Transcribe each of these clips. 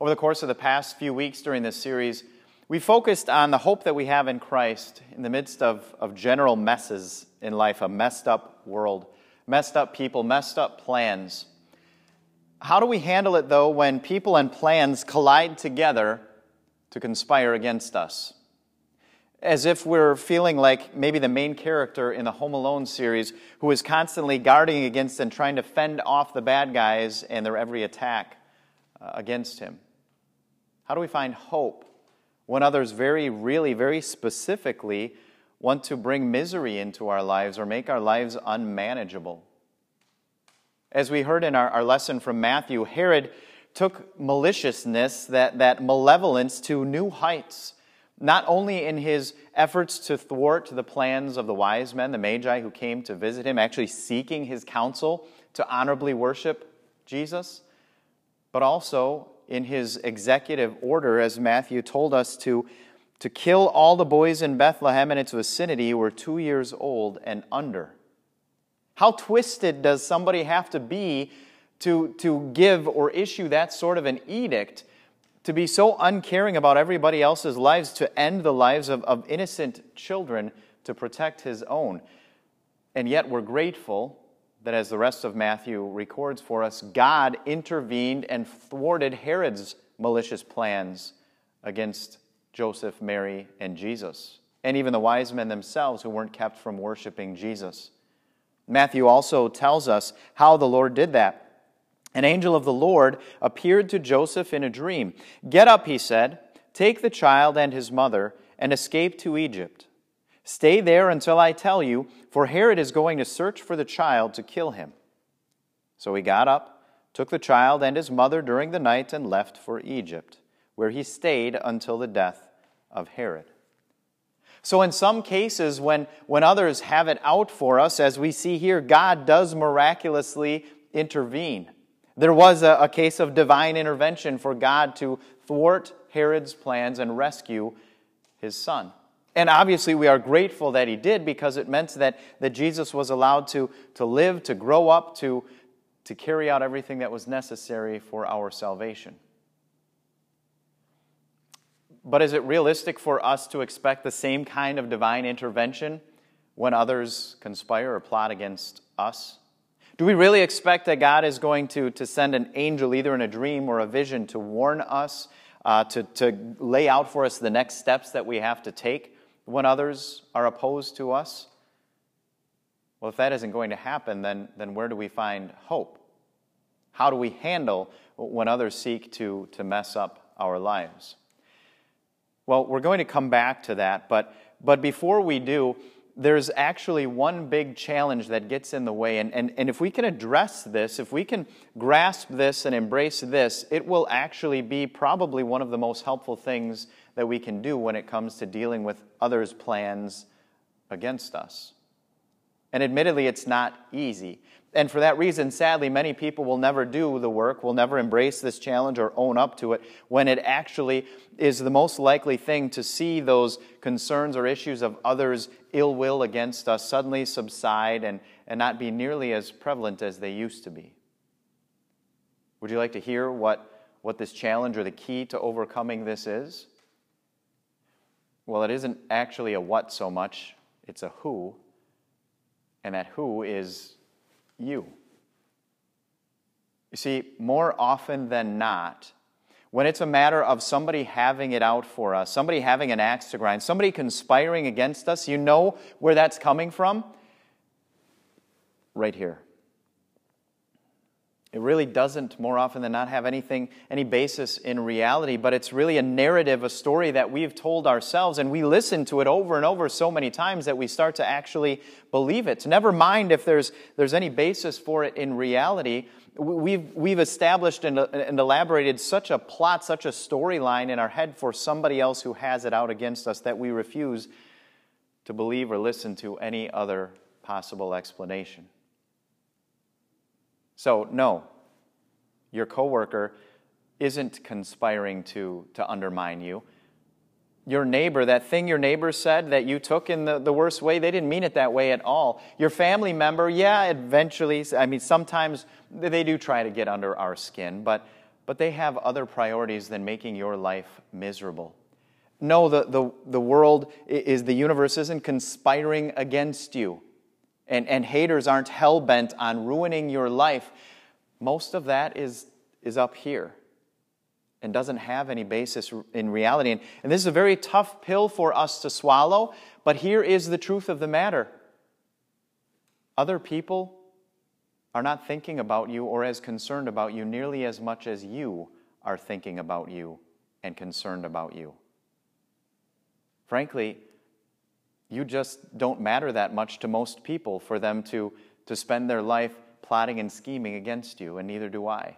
Over the course of the past few weeks during this series, we focused on the hope that we have in Christ in the midst of, of general messes in life, a messed up world, messed up people, messed up plans. How do we handle it, though, when people and plans collide together to conspire against us? As if we're feeling like maybe the main character in the Home Alone series who is constantly guarding against and trying to fend off the bad guys and their every attack uh, against him. How do we find hope when others very, really, very specifically want to bring misery into our lives or make our lives unmanageable? As we heard in our, our lesson from Matthew, Herod took maliciousness, that, that malevolence, to new heights, not only in his efforts to thwart the plans of the wise men, the Magi who came to visit him, actually seeking his counsel to honorably worship Jesus, but also in his executive order, as Matthew told us, to, to kill all the boys in Bethlehem and its vicinity who were two years old and under. How twisted does somebody have to be to, to give or issue that sort of an edict, to be so uncaring about everybody else's lives, to end the lives of, of innocent children to protect his own? And yet we're grateful that, as the rest of Matthew records for us, God intervened and thwarted Herod's malicious plans against Joseph, Mary, and Jesus, and even the wise men themselves who weren't kept from worshiping Jesus. Matthew also tells us how the Lord did that. An angel of the Lord appeared to Joseph in a dream. Get up, he said, take the child and his mother, and escape to Egypt. Stay there until I tell you, for Herod is going to search for the child to kill him. So he got up, took the child and his mother during the night, and left for Egypt, where he stayed until the death of Herod. So, in some cases, when, when others have it out for us, as we see here, God does miraculously intervene. There was a, a case of divine intervention for God to thwart Herod's plans and rescue his son. And obviously, we are grateful that he did because it meant that, that Jesus was allowed to, to live, to grow up, to, to carry out everything that was necessary for our salvation. But is it realistic for us to expect the same kind of divine intervention when others conspire or plot against us? Do we really expect that God is going to, to send an angel, either in a dream or a vision, to warn us, uh, to, to lay out for us the next steps that we have to take when others are opposed to us? Well, if that isn't going to happen, then, then where do we find hope? How do we handle when others seek to, to mess up our lives? Well, we're going to come back to that, but, but before we do, there's actually one big challenge that gets in the way. And, and, and if we can address this, if we can grasp this and embrace this, it will actually be probably one of the most helpful things that we can do when it comes to dealing with others' plans against us. And admittedly, it's not easy. And for that reason, sadly, many people will never do the work, will never embrace this challenge or own up to it, when it actually is the most likely thing to see those concerns or issues of others' ill will against us suddenly subside and, and not be nearly as prevalent as they used to be. Would you like to hear what, what this challenge or the key to overcoming this is? Well, it isn't actually a what so much, it's a who. And that who is you. You see, more often than not, when it's a matter of somebody having it out for us, somebody having an axe to grind, somebody conspiring against us, you know where that's coming from? Right here. It really doesn't, more often than not, have anything, any basis in reality, but it's really a narrative, a story that we've told ourselves, and we listen to it over and over so many times that we start to actually believe it. Never mind if there's, there's any basis for it in reality. We've, we've established and, and elaborated such a plot, such a storyline in our head for somebody else who has it out against us that we refuse to believe or listen to any other possible explanation. So, no, your coworker isn't conspiring to, to undermine you. Your neighbor, that thing your neighbor said that you took in the, the worst way, they didn't mean it that way at all. Your family member, yeah, eventually, I mean, sometimes they do try to get under our skin, but, but they have other priorities than making your life miserable. No, the, the, the world is, the universe isn't conspiring against you. And, and haters aren't hell bent on ruining your life. Most of that is, is up here and doesn't have any basis in reality. And, and this is a very tough pill for us to swallow, but here is the truth of the matter other people are not thinking about you or as concerned about you nearly as much as you are thinking about you and concerned about you. Frankly, you just don't matter that much to most people for them to, to spend their life plotting and scheming against you, and neither do I.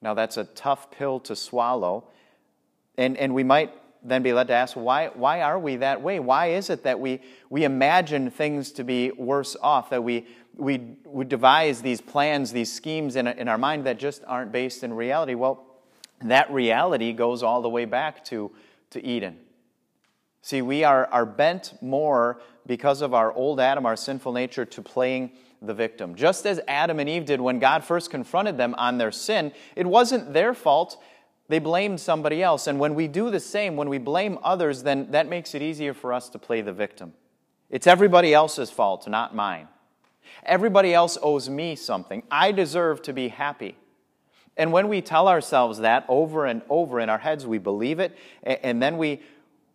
Now, that's a tough pill to swallow, and, and we might then be led to ask, why, why are we that way? Why is it that we, we imagine things to be worse off, that we, we, we devise these plans, these schemes in, in our mind that just aren't based in reality? Well, that reality goes all the way back to, to Eden. See, we are, are bent more because of our old Adam, our sinful nature, to playing the victim. Just as Adam and Eve did when God first confronted them on their sin, it wasn't their fault. They blamed somebody else. And when we do the same, when we blame others, then that makes it easier for us to play the victim. It's everybody else's fault, not mine. Everybody else owes me something. I deserve to be happy. And when we tell ourselves that over and over in our heads, we believe it, and then we,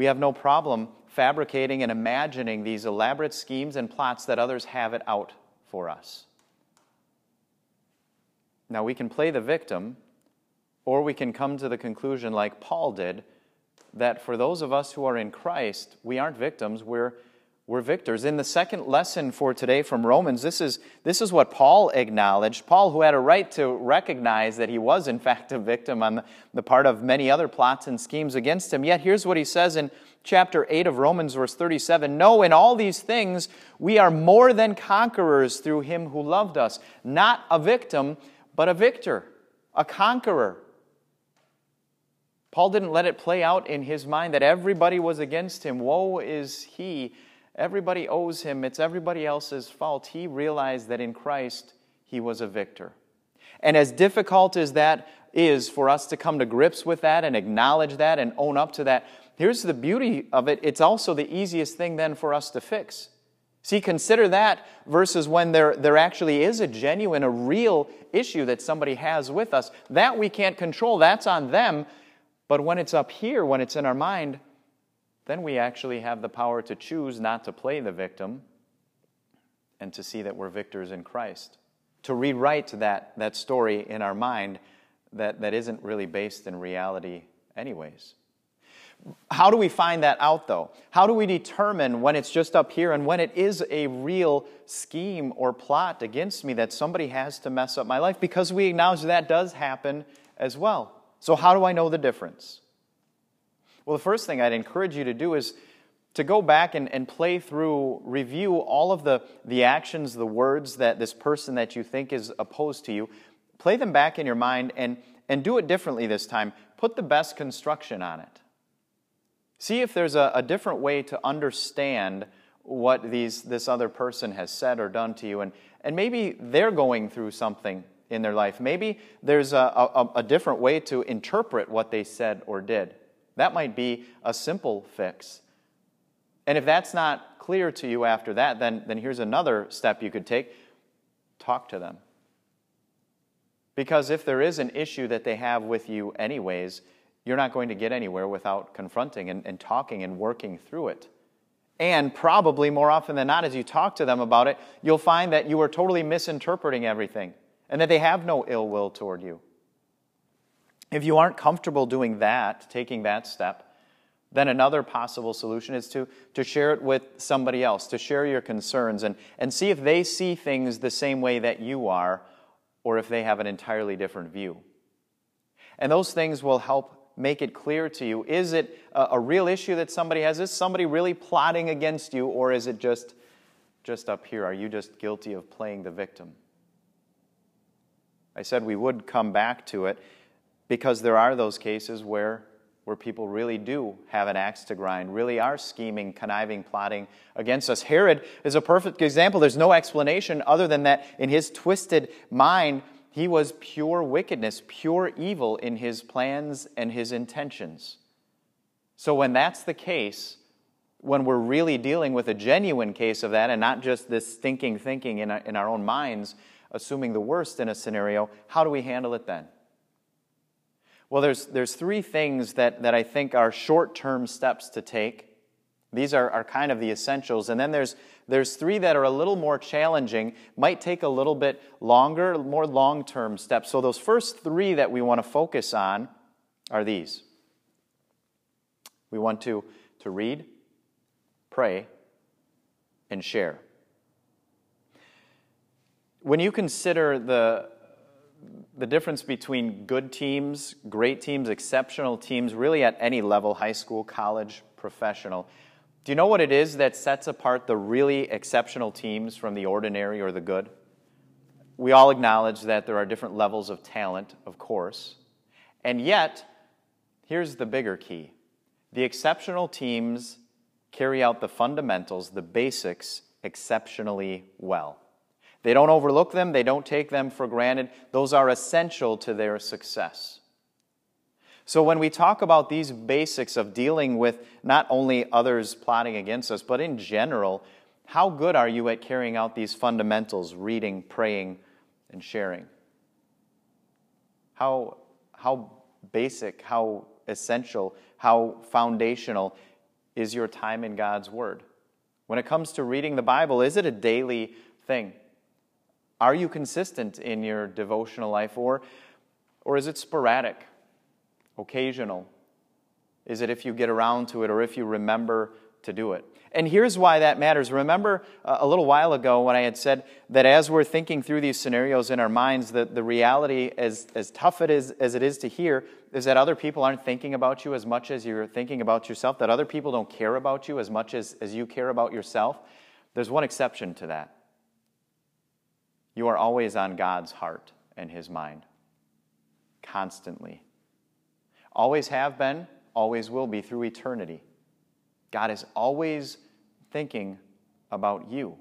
we have no problem fabricating and imagining these elaborate schemes and plots that others have it out for us. Now, we can play the victim or we can come to the conclusion, like Paul did, that for those of us who are in Christ, we aren't victims, we're, we're victors. In the second lesson for today from Romans, this is, this is what Paul acknowledged. Paul, who had a right to recognize that he was, in fact, a victim on the, part of many other plots and schemes against him. Yet, here's what he says in chapter 8 of Romans, verse 37 No, in all these things, we are more than conquerors through him who loved us. Not a victim, but a victor, a conqueror. Paul didn't let it play out in his mind that everybody was against him. Woe is he. Everybody owes him. It's everybody else's fault. He realized that in Christ he was a victor. And as difficult as that is for us to come to grips with that and acknowledge that and own up to that, here's the beauty of it. It's also the easiest thing then for us to fix. See, consider that versus when there, there actually is a genuine, a real issue that somebody has with us. That we can't control. That's on them. But when it's up here, when it's in our mind, then we actually have the power to choose not to play the victim and to see that we're victors in Christ. To rewrite that, that story in our mind that, that isn't really based in reality, anyways. How do we find that out, though? How do we determine when it's just up here and when it is a real scheme or plot against me that somebody has to mess up my life? Because we acknowledge that does happen as well. So, how do I know the difference? Well, the first thing I'd encourage you to do is to go back and, and play through, review all of the, the actions, the words that this person that you think is opposed to you, play them back in your mind and, and do it differently this time. Put the best construction on it. See if there's a, a different way to understand what these, this other person has said or done to you. And, and maybe they're going through something in their life. Maybe there's a, a, a, different way to interpret what they said or did. That might be a simple fix. And if that's not clear to you after that, then, then here's another step you could take talk to them. Because if there is an issue that they have with you, anyways, you're not going to get anywhere without confronting and, and talking and working through it. And probably more often than not, as you talk to them about it, you'll find that you are totally misinterpreting everything and that they have no ill will toward you. If you aren't comfortable doing that, taking that step, then another possible solution is to, to share it with somebody else, to share your concerns and, and see if they see things the same way that you are or if they have an entirely different view. And those things will help make it clear to you is it a, a real issue that somebody has? Is somebody really plotting against you or is it just, just up here? Are you just guilty of playing the victim? I said we would come back to it because there are those cases where, where people really do have an axe to grind, really are scheming, conniving, plotting against us. Herod is a perfect example. There's no explanation other than that in his twisted mind, he was pure wickedness, pure evil in his plans and his intentions. So, when that's the case, when we're really dealing with a genuine case of that and not just this stinking thinking in our, in our own minds, assuming the worst in a scenario, how do we handle it then? Well, there's, there's three things that, that I think are short term steps to take. These are, are kind of the essentials. And then there's, there's three that are a little more challenging, might take a little bit longer, more long term steps. So, those first three that we want to focus on are these. We want to, to read, pray, and share. When you consider the, the difference between good teams, great teams, exceptional teams, really at any level high school, college, professional do you know what it is that sets apart the really exceptional teams from the ordinary or the good? We all acknowledge that there are different levels of talent, of course. And yet, here's the bigger key the exceptional teams carry out the fundamentals, the basics, exceptionally well. They don't overlook them, they don't take them for granted. Those are essential to their success. So, when we talk about these basics of dealing with not only others plotting against us, but in general, how good are you at carrying out these fundamentals reading, praying, and sharing? How, how basic, how essential, how foundational is your time in God's Word? When it comes to reading the Bible, is it a daily thing? Are you consistent in your devotional life, or, or is it sporadic, occasional? Is it if you get around to it or if you remember to do it? And here's why that matters. Remember uh, a little while ago when I had said that as we're thinking through these scenarios in our minds, that the reality, as, as tough it is, as it is to hear, is that other people aren't thinking about you as much as you're thinking about yourself, that other people don't care about you as much as, as you care about yourself. There's one exception to that. You are always on God's heart and His mind, constantly. Always have been, always will be through eternity. God is always thinking about you.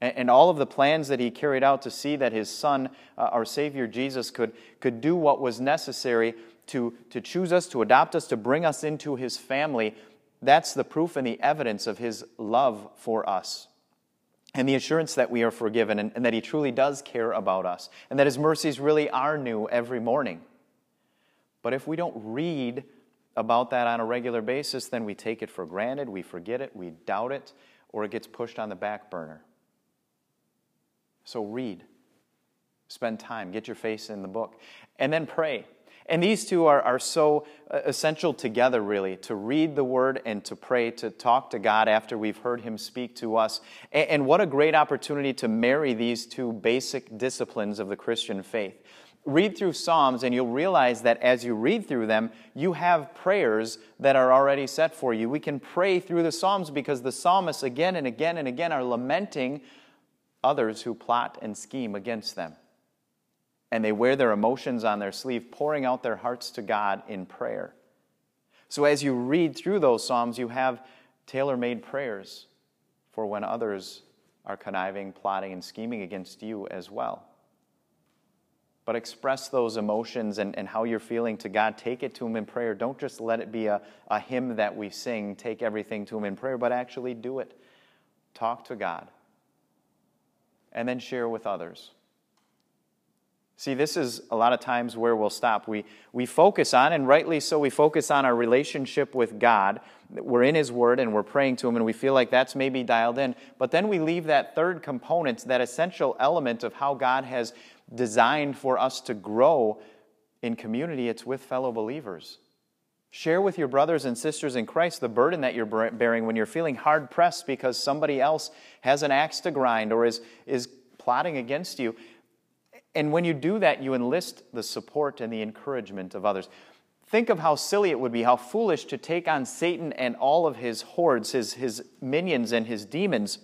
And, all of the plans that he carried out to see that his son, uh, our Savior Jesus, could, could do what was necessary to, to choose us, to adopt us, to bring us into his family, that's the proof and the evidence of his love for us. And the assurance that we are forgiven and, and that he truly does care about us, and that his mercies really are new every morning. But if we don't read about that on a regular basis, then we take it for granted, we forget it, we doubt it, or it gets pushed on the back burner. So read, spend time, get your face in the book, and then pray. And these two are, are so uh, essential together, really, to read the Word and to pray, to talk to God after we've heard Him speak to us. And, and what a great opportunity to marry these two basic disciplines of the Christian faith read through Psalms and you'll realize that as you read through them, you have prayers that are already set for you. We can pray through the Psalms because the psalmists again and again and again are lamenting others who plot and scheme against them. And they wear their emotions on their sleeve, pouring out their hearts to God in prayer. So as you read through those Psalms, you have tailor made prayers for when others are conniving, plotting, and scheming against you as well but express those emotions and, and how you're feeling to God. Take it to Him in prayer. Don't just let it be a, a hymn that we sing, take everything to Him in prayer, but actually do it. Talk to God. And then share with others. See, this is a lot of times where we'll stop. We, we focus on, and rightly so, we focus on our relationship with God. We're in His Word and we're praying to Him, and we feel like that's maybe dialed in. But then we leave that third component, that essential element of how God has designed for us to grow in community, it's with fellow believers. Share with your brothers and sisters in Christ the burden that you're bearing when you're feeling hard pressed because somebody else has an axe to grind or is, is plotting against you. And when you do that, you enlist the support and the encouragement of others. Think of how silly it would be, how foolish to take on Satan and all of his hordes, his, his minions and his demons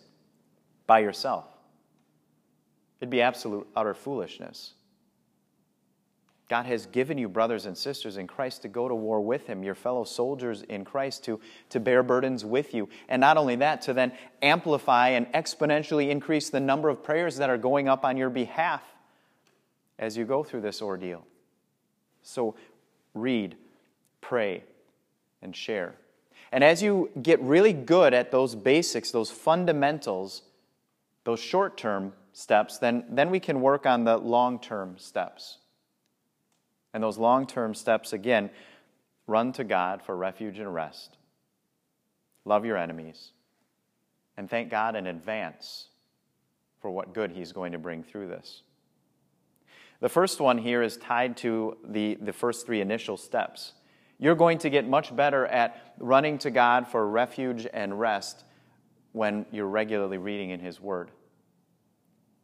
by yourself. It'd be absolute, utter foolishness. God has given you brothers and sisters in Christ to go to war with Him, your fellow soldiers in Christ to, to bear burdens with you. And not only that, to then amplify and exponentially increase the number of prayers that are going up on your behalf as you go through this ordeal. So read, pray, and share. And as you get really good at those basics, those fundamentals, those short term steps, then, then we can work on the long term steps. And those long term steps, again, run to God for refuge and rest. Love your enemies. And thank God in advance for what good He's going to bring through this. The first one here is tied to the, the first three initial steps. You're going to get much better at running to God for refuge and rest when you're regularly reading in His Word.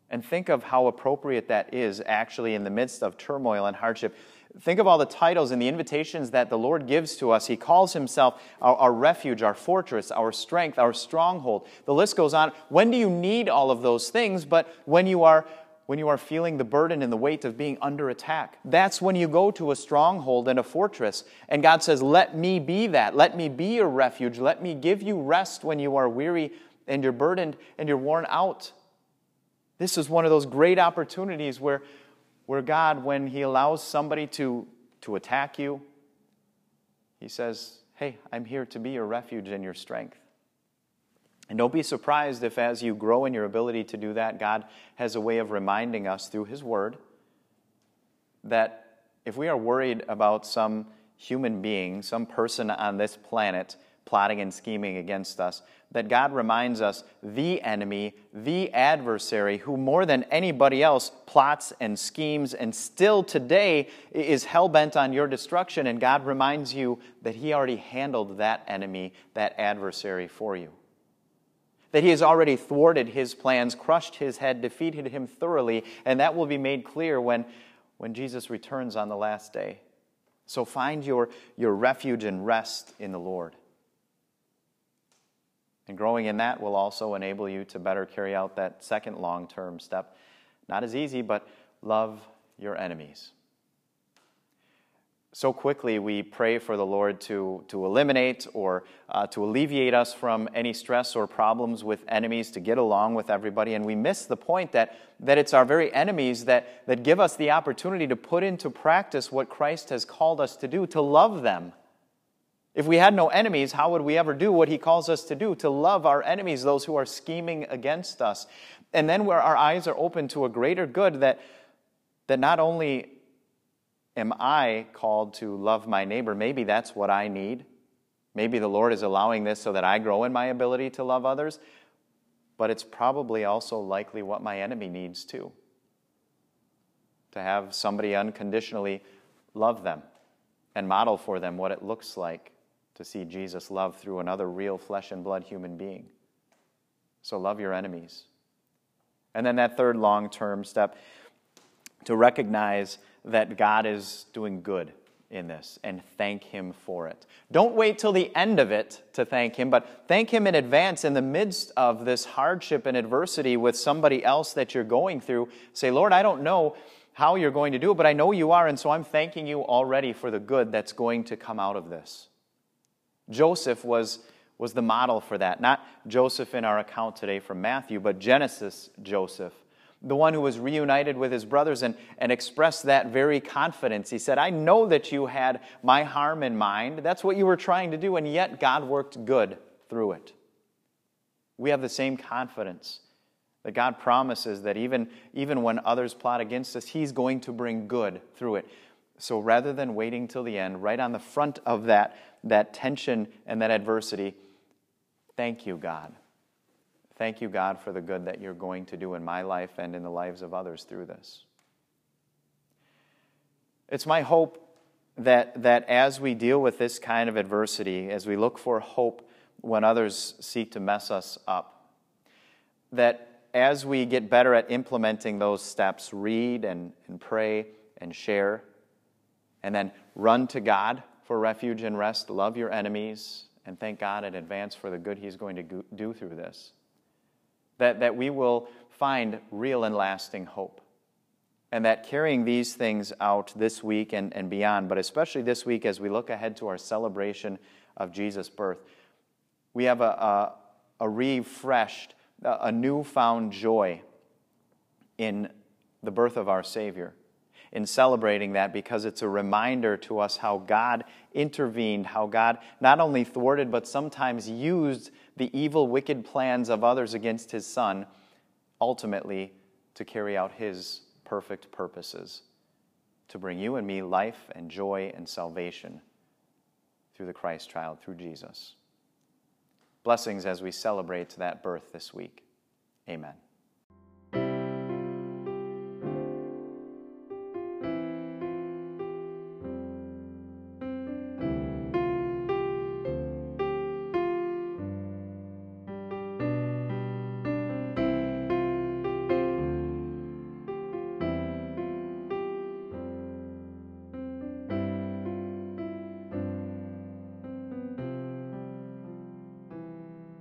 And think of how appropriate that is actually in the midst of turmoil and hardship. Think of all the titles and the invitations that the Lord gives to us. He calls Himself our, our, refuge, our fortress, our strength, our stronghold. The list goes on. When do you need all of those things? But when you are when you are feeling the burden and the weight of being under attack. That's when you go to a stronghold and a fortress. And God says, Let me be that. Let me be your refuge. Let me give you rest when you are weary and you're burdened and you're worn out. This is one of those great opportunities where, where God, when He allows somebody to, to attack you, He says, Hey, I'm here to be your refuge and your strength. And don't be surprised if, as you grow in your ability to do that, God has a way of reminding us through His Word that if we are worried about some human being, some person on this planet plotting and scheming against us, that God reminds us the enemy, the adversary, who more than anybody else plots and schemes and still today is hell bent on your destruction. And God reminds you that He already handled that enemy, that adversary for you that he has already thwarted his plans, crushed his head, defeated him thoroughly, and that will be made clear when, when Jesus returns on the last day. So find your, your refuge and rest in the Lord. And growing in that will also enable you to better carry out that second long term step. Not as easy, but love your enemies so quickly we pray for the Lord to, to eliminate or uh, to alleviate us from any stress or problems with enemies, to get along with everybody. And we miss the point that, that it's our very enemies that, that give us the opportunity to put into practice what Christ has called us to do, to love them. If we had no enemies, how would we ever do what he calls us to do? To love our enemies, those who are scheming against us. And then where our eyes are open to a greater good that, that not only am I called to love my neighbor? Maybe that's what I need. Maybe the Lord is allowing this so that I grow in my ability to love others, but it's probably also likely what my enemy needs too. To have somebody unconditionally love them and model for them what it looks like to see Jesus love through another real flesh and blood human being. So love your enemies. And then that third long term step to recognize that God is doing good in this and thank Him for it. Don't wait till the end of it to thank Him, but thank Him in advance in the midst of this hardship and adversity with somebody else that you're going through. Say, Lord, I don't know how you're going to do it, but I know you are, and so I'm thanking you already for the good that's going to come out of this. Joseph was, was the model for that. Not Joseph in our account today from Matthew, but Genesis Joseph the one who was reunited with his brothers and, and expressed that very confidence. He said, I know that you had my harm in mind. That's what you were trying to do, and yet God worked good through it. We have the same confidence that God promises that even, even when others plot against us, He's going to bring good through it. So rather than waiting till the end, right on the front of that, that tension and that adversity, thank you, God. Thank you, God, for the good that you're going to do in my life and in the lives of others through this. It's my hope that, that as we deal with this kind of adversity, as we look for hope when others seek to mess us up, that as we get better at implementing those steps, read and, and pray and share, and then run to God for refuge and rest, love your enemies, and thank God in advance for the good He's going to do through this that, that we will find real and lasting hope. And that carrying these things out this week and, and beyond, but especially this week as we look ahead to our celebration of Jesus' birth, we have a, a, a refreshed, a, a newfound joy in the birth of our Savior. in celebrating that because it's a reminder to us how God intervened, how God not only thwarted, but sometimes used the evil, wicked plans of others against his son, ultimately to carry out his perfect purposes, to bring you and me life and joy and salvation through the Christ child, through Jesus. Blessings as we celebrate that birth this week. Amen.